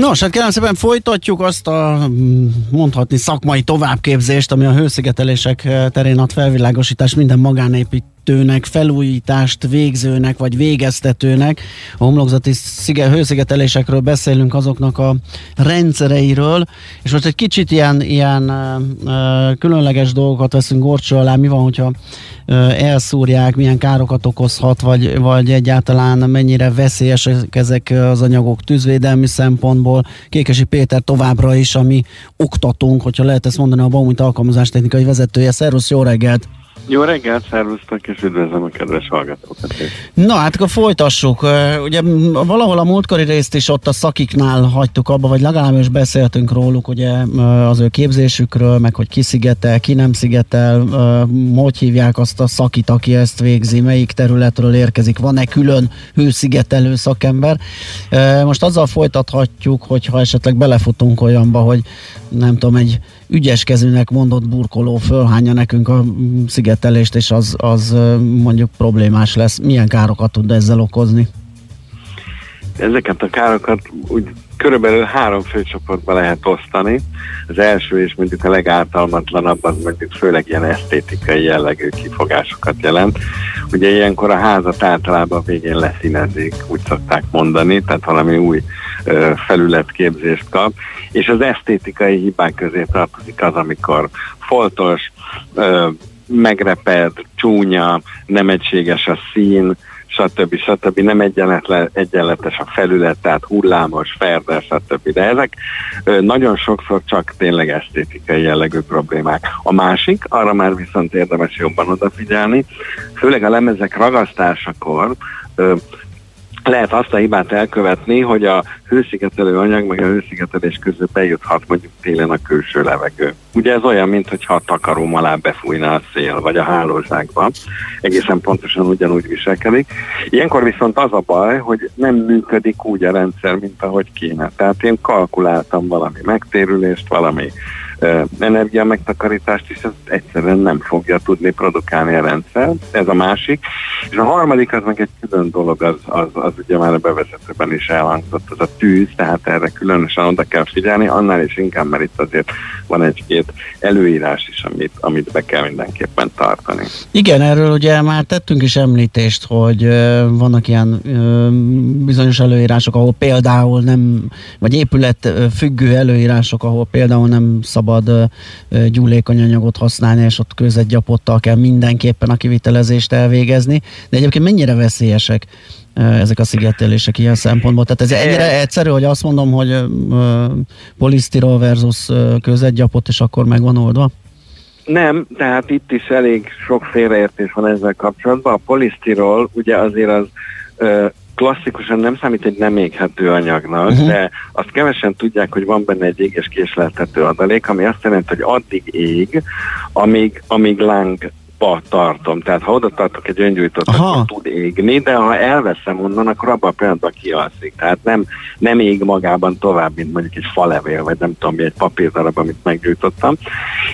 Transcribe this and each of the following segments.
Nos, hát kérem szépen folytatjuk azt a mm, mondhatni szakmai továbbképzést, ami a hőszigetelések eh, terén ad felvilágosítás minden magánépítőnek, felújítást végzőnek vagy végeztetőnek. A homlokzati szige, hőszigetelésekről beszélünk azoknak a rendszereiről, és most egy kicsit ilyen, ilyen uh, uh, különleges dolgokat veszünk gorcsó alá. Mi van, hogyha elszúrják, milyen károkat okozhat, vagy, vagy egyáltalán mennyire veszélyesek ezek az anyagok tűzvédelmi szempontból. Kékesi Péter továbbra is, ami oktatunk, hogyha lehet ezt mondani, a Baumit alkalmazástechnikai vezetője. Szervusz, jó reggelt! Jó reggelt, szervusztok, és üdvözlöm a kedves hallgatókat. Na hát akkor folytassuk. Ugye valahol a múltkori részt is ott a szakiknál hagytuk abba, vagy legalábbis beszéltünk róluk, ugye az ő képzésükről, meg hogy ki szigetel, ki nem szigetel, hogy hívják azt a szakit, aki ezt végzi, melyik területről érkezik, van-e külön hőszigetelő szakember. Most azzal folytathatjuk, hogyha esetleg belefutunk olyanba, hogy nem tudom, egy ügyes kezűnek mondott burkoló fölhányja nekünk a szigetelést, és az, az mondjuk problémás lesz. Milyen károkat tud ezzel okozni? Ezeket a károkat úgy körülbelül három főcsoportba lehet osztani. Az első és mondjuk a legáltalmatlanabb az mondjuk főleg ilyen esztétikai jellegű kifogásokat jelent. Ugye ilyenkor a házat általában végén leszínezik, úgy szokták mondani, tehát valami új felületképzést kap, és az esztétikai hibák közé tartozik az, amikor foltos, megreped, csúnya, nem egységes a szín, stb. stb. nem egyenletes a felület, tehát hullámos, ferdes, stb. De ezek nagyon sokszor csak tényleg esztétikai jellegű problémák. A másik, arra már viszont érdemes jobban odafigyelni, főleg a lemezek ragasztásakor lehet azt a hibát elkövetni, hogy a hőszigetelő anyag meg a hőszigetelés között bejuthat mondjuk télen a külső levegő. Ugye ez olyan, mintha a takaróm alá befújna a szél, vagy a hálózsákba. Egészen pontosan ugyanúgy viselkedik. Ilyenkor viszont az a baj, hogy nem működik úgy a rendszer, mint ahogy kéne. Tehát én kalkuláltam valami megtérülést, valami energia megtakarítást, és ez egyszerűen nem fogja tudni produkálni a rendszer. Ez a másik. És a harmadik az meg egy külön dolog, az, az, az ugye már a bevezetőben is elhangzott, az a tűz, tehát erre különösen oda kell figyelni, annál is inkább, mert itt azért van egy-két előírás is, amit, amit be kell mindenképpen tartani. Igen, erről ugye már tettünk is említést, hogy vannak ilyen bizonyos előírások, ahol például nem, vagy épület függő előírások, ahol például nem szabad szabad gyúlékony anyagot használni, és ott közegyapottal kell mindenképpen a kivitelezést elvégezni. De egyébként mennyire veszélyesek ezek a szigetelések ilyen szempontból? Tehát ez ennyire egyszerű, hogy azt mondom, hogy polisztirol versus közegyapot, és akkor meg van oldva? Nem, tehát itt is elég sok félreértés van ezzel kapcsolatban. A polisztirol ugye azért az klasszikusan nem számít egy nem éghető anyagnak, uh-huh. de azt kevesen tudják, hogy van benne egy éges késleltető adalék, ami azt jelenti, hogy addig ég, amíg, amíg láng abba tartom. Tehát ha oda tartok egy öngyújtót, akkor tud égni, de ha elveszem onnan, akkor abban a pillanatban kialszik. Tehát nem, nem ég magában tovább, mint mondjuk egy falevél, vagy nem tudom, egy papírdarab, amit meggyújtottam.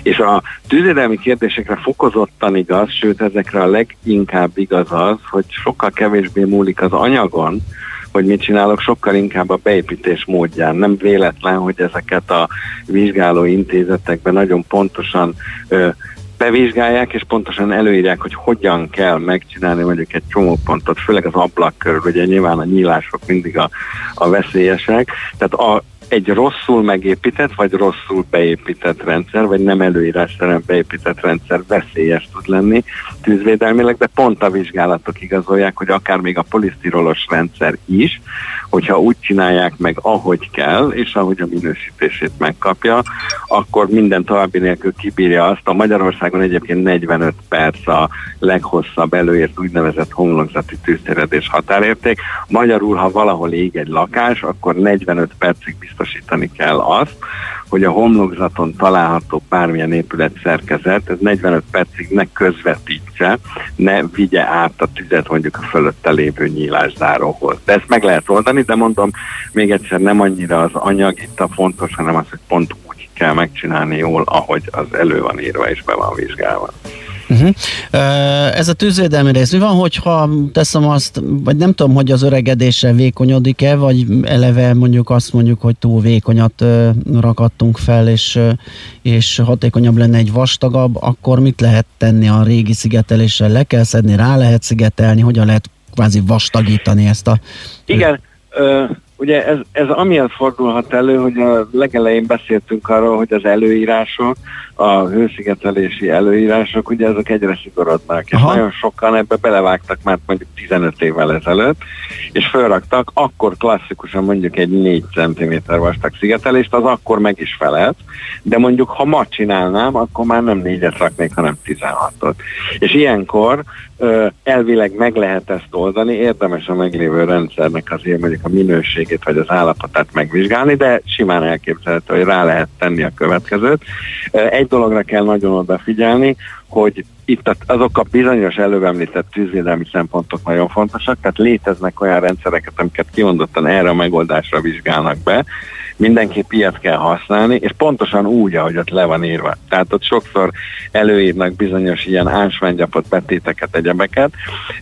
És a tűzvédelmi kérdésekre fokozottan igaz, sőt ezekre a leginkább igaz az, hogy sokkal kevésbé múlik az anyagon, hogy mit csinálok, sokkal inkább a beépítés módján. Nem véletlen, hogy ezeket a vizsgáló intézetekben nagyon pontosan ö, bevizsgálják, és pontosan előírják, hogy hogyan kell megcsinálni mondjuk egy csomópontot, főleg az ablak körül, ugye nyilván a nyílások mindig a, a veszélyesek. Tehát a, egy rosszul megépített, vagy rosszul beépített rendszer, vagy nem előírásszerűen beépített rendszer veszélyes tud lenni tűzvédelmileg, de pont a vizsgálatok igazolják, hogy akár még a polisztirolos rendszer is, hogyha úgy csinálják meg, ahogy kell, és ahogy a minősítését megkapja, akkor minden további nélkül kibírja azt. A Magyarországon egyébként 45 perc a leghosszabb előírt úgynevezett homlokzati tűztéredés határérték. Magyarul, ha valahol ég egy lakás, akkor 45 percig biztosítani kell azt, hogy a homlokzaton található bármilyen épület szerkezet, ez 45 percig ne közvetítse, ne vigye át a tüzet mondjuk a fölötte lévő nyílászáróhoz. De ezt meg lehet oldani, de mondom, még egyszer nem annyira az anyag itt a fontos, hanem az, hogy pont úgy kell megcsinálni jól, ahogy az elő van írva és be van vizsgálva. Uh-huh. Ez a tűzvédelmi rész, mi van, hogyha teszem azt, vagy nem tudom, hogy az öregedése vékonyodik-e, vagy eleve mondjuk azt mondjuk, hogy túl vékonyat rakattunk fel, és, és hatékonyabb lenne egy vastagabb, akkor mit lehet tenni a régi szigeteléssel? Le kell szedni, rá lehet szigetelni, hogyan lehet kvázi vastagítani ezt a... Igen, Ugye ez, ez amiatt fordulhat elő, hogy a legelején beszéltünk arról, hogy az előírások, a hőszigetelési előírások, ugye azok egyre szigorodnak, és Aha. nagyon sokan ebbe belevágtak már mondjuk 15 évvel ezelőtt, és felraktak akkor klasszikusan mondjuk egy 4 cm vastag szigetelést, az akkor meg is felelt, de mondjuk ha ma csinálnám, akkor már nem négyet raknék, hanem 16-ot. És ilyenkor elvileg meg lehet ezt oldani, érdemes a meglévő rendszernek azért mondjuk a minőségét vagy az állapotát megvizsgálni, de simán elképzelhető, hogy rá lehet tenni a következőt. Egy dologra kell nagyon odafigyelni, hogy itt azok a bizonyos előbb említett tűzvédelmi szempontok nagyon fontosak, tehát léteznek olyan rendszereket, amiket kimondottan erre a megoldásra vizsgálnak be, mindenképp ilyet kell használni, és pontosan úgy, ahogy ott le van írva. Tehát ott sokszor előírnak bizonyos ilyen ásványgyapott betéteket, egyebeket,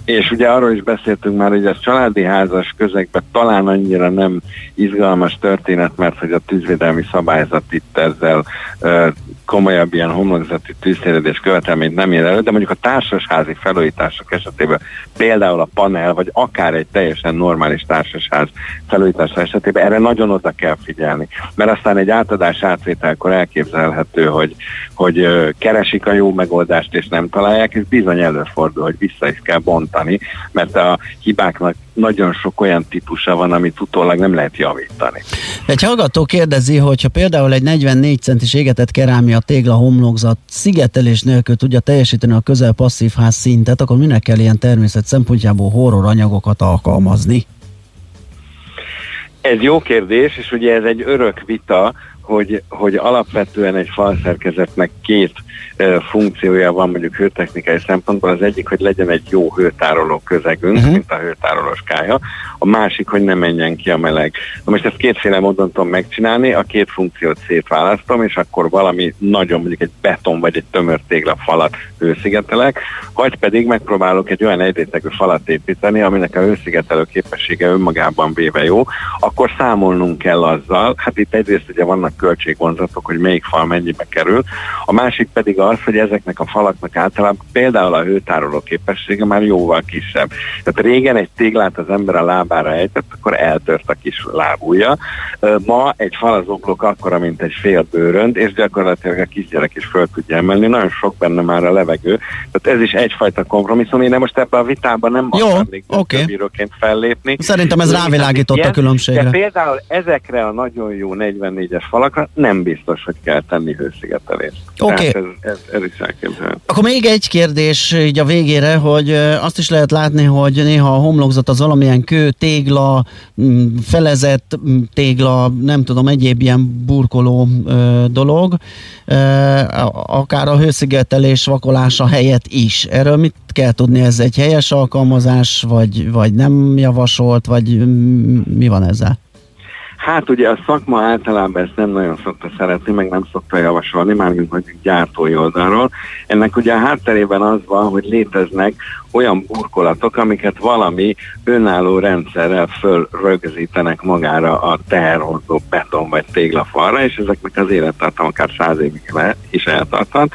és ugye arról is beszéltünk már, hogy ez családi házas közegben talán annyira nem izgalmas történet, mert hogy a tűzvédelmi szabályzat itt ezzel ö, komolyabb ilyen homlokzati tűzszeredés követelményt nem ér elő, de mondjuk a társasházi felújítások esetében például a panel, vagy akár egy teljesen normális társasház felújítása esetében erre nagyon oda kell figyelni. Mert aztán egy átadás átvételkor elképzelhető, hogy, hogy keresik a jó megoldást és nem találják, és bizony előfordul, hogy vissza is kell bontani, mert a hibáknak nagyon sok olyan típusa van, amit utólag nem lehet javítani. Egy hallgató kérdezi, hogy ha például egy 44 centis égetett kerámia tégla homlokzat szigetelés nélkül tudja teljesíteni a közel passzív ház szintet, akkor minek kell ilyen természet szempontjából horror anyagokat alkalmazni? Ez jó kérdés, és ugye ez egy örök vita, hogy, hogy alapvetően egy falszerkezetnek két funkciója van mondjuk hőtechnikai szempontból. Az egyik, hogy legyen egy jó hőtároló közegünk, uh-huh. mint a hőtárolós kálya. A másik, hogy ne menjen ki a meleg. Na most ezt kétféle módon tudom megcsinálni, a két funkciót szétválasztom, és akkor valami nagyon, mondjuk egy beton vagy egy tömör tégla falat hőszigetelek, vagy pedig megpróbálok egy olyan egyrétegű falat építeni, aminek a hőszigetelő képessége önmagában véve jó, akkor számolnunk kell azzal, hát itt egyrészt ugye vannak költségvonzatok, hogy melyik fal mennyibe kerül, a másik pedig az, hogy ezeknek a falaknak általában például a hőtároló képessége már jóval kisebb. Tehát régen egy téglát az ember a lábára ejtett, akkor eltört a kis lábúja. Ma egy falazoblok akkora, mint egy fél bőrönd, és gyakorlatilag a kisgyerek is föl tudja emelni. Nagyon sok benne már a levegő. Tehát ez is egyfajta kompromisszum. Én most ebben a vitában nem Jó, akarnék okay. bíróként fellépni. Szerintem ez rávilágított a különbségre. De például ezekre a nagyon jó 44-es falakra nem biztos, hogy kell tenni hőszigetelést. Oké. Okay. Ez, ez, ez is elképzelhető. Akkor még egy kérdés így a végére, hogy azt is lehet látni, hogy néha a homlokzat az valamilyen kő, tégla, felezett tégla, nem tudom, egyéb ilyen burkoló ö, dolog, ö, akár a hőszigetelés vakolása helyett is. Erről mit kell tudni, ez egy helyes alkalmazás, vagy, vagy nem javasolt, vagy mi van ezzel? Hát ugye a szakma általában ezt nem nagyon szokta szeretni, meg nem szokta javasolni, mármint mondjuk gyártói oldalról. Ennek ugye a hátterében az van, hogy léteznek olyan burkolatok, amiket valami önálló rendszerrel fölrögzítenek magára a teherhozó beton vagy téglafalra, és ezeknek az élettartam akár száz évig is eltarthat,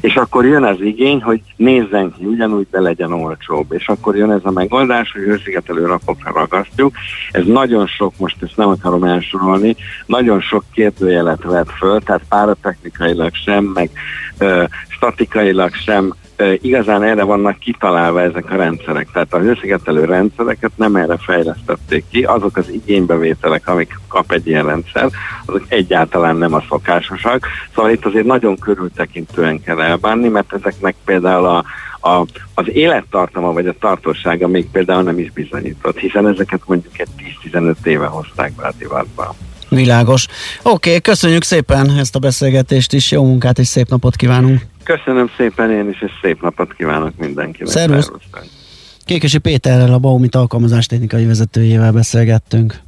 és akkor jön az igény, hogy nézzen ki ugyanúgy, de legyen olcsóbb, és akkor jön ez a megoldás, hogy hőszigetelő rapokra ragasztjuk. Ez nagyon sok, most ezt nem akarom elsorolni, nagyon sok kérdőjelet vet föl, tehát páratechnikailag sem, meg ö, statikailag sem igazán erre vannak kitalálva ezek a rendszerek. Tehát a hőszigetelő rendszereket nem erre fejlesztették ki, azok az igénybevételek, amik kap egy ilyen rendszer, azok egyáltalán nem a szokásosak. Szóval itt azért nagyon körültekintően kell elbánni, mert ezeknek például a, a, az élettartama vagy a tartósága még például nem is bizonyított, hiszen ezeket mondjuk egy 10-15 éve hozták be a divatba. Világos. Oké, okay, köszönjük szépen ezt a beszélgetést is, jó munkát és szép napot kívánunk! Köszönöm szépen én is, és szép napot kívánok mindenkinek. Szervusz! Kékesi Péterrel, a Baumit alkalmazás technikai vezetőjével beszélgettünk.